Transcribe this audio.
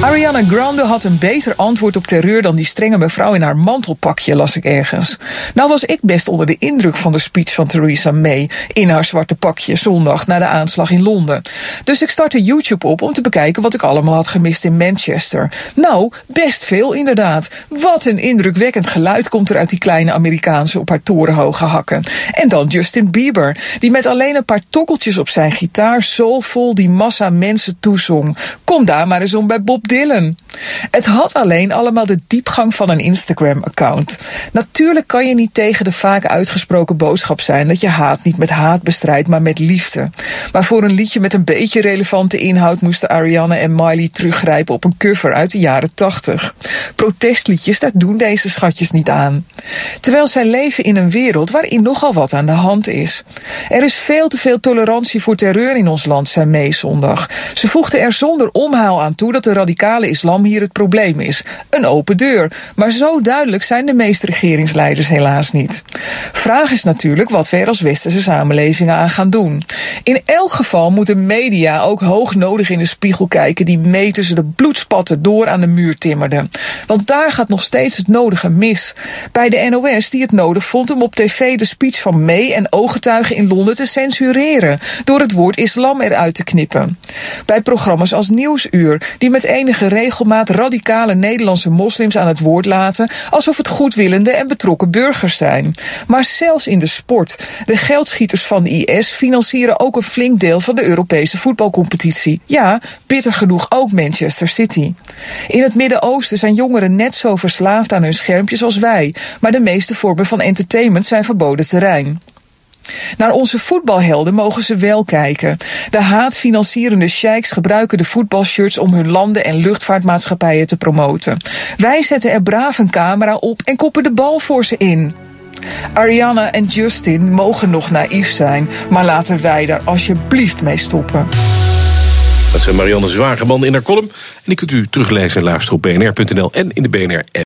Ariana Grande had een beter antwoord op terreur dan die strenge mevrouw in haar mantelpakje, las ik ergens. Nou was ik best onder de indruk van de speech van Theresa May in haar zwarte pakje zondag na de aanslag in Londen. Dus ik startte YouTube op om te bekijken wat ik allemaal had gemist in Manchester. Nou, best veel inderdaad. Wat een indrukwekkend geluid komt er uit die kleine Amerikaanse op haar torenhoge hakken. En dan Justin Bieber, die met alleen een paar tokkeltjes op zijn gitaar soulvol die massa mensen toezong. Kom daar maar eens om bij Bob Dylan. Het had alleen allemaal de diepgang van een Instagram-account. Natuurlijk kan je niet tegen de vaak uitgesproken boodschap zijn dat je haat niet met haat bestrijdt, maar met liefde. Maar voor een liedje met een beetje relevante inhoud moesten Ariane en Miley teruggrijpen op een cover uit de jaren 80. Protestliedjes, daar doen deze schatjes niet aan. Terwijl zij leven in een wereld waarin nogal wat aan de hand is. Er is veel te veel tolerantie voor terreur in ons land, zei May zondag. Ze voegde er zonder omhaal aan toe dat de radicale islam hier het probleem is. Een open deur. Maar zo duidelijk zijn de meeste regeringsleiders helaas niet. Vraag is natuurlijk wat we er als westerse samenlevingen aan gaan doen. In elk geval moeten media ook hoog nodig in de spiegel kijken die mee tussen de bloedspatten door aan de muur timmerden. Want daar gaat nog steeds het nodige mis. Bij NOS die het nodig vond om op tv de speech van May en ooggetuigen in Londen te censureren. Door het woord islam eruit te knippen. Bij programma's als Nieuwsuur die met enige regelmaat radicale Nederlandse moslims aan het woord laten, alsof het goedwillende en betrokken burgers zijn. Maar zelfs in de sport. De geldschieters van IS financieren ook een flink deel van de Europese voetbalcompetitie. Ja, bitter genoeg ook Manchester City. In het Midden-Oosten zijn jongeren net zo verslaafd aan hun schermpjes als wij, maar de meeste vormen van entertainment zijn verboden terrein. Naar onze voetbalhelden mogen ze wel kijken. De haatfinancierende sheiks gebruiken de voetbalshirts om hun landen en luchtvaartmaatschappijen te promoten. Wij zetten er braaf een camera op en koppen de bal voor ze in. Ariana en Justin mogen nog naïef zijn, maar laten wij daar alsjeblieft mee stoppen. Dat zijn Marianne Zwageman in haar column. En die kunt u teruglezen en luisteren op bnr.nl en in de BNR-app.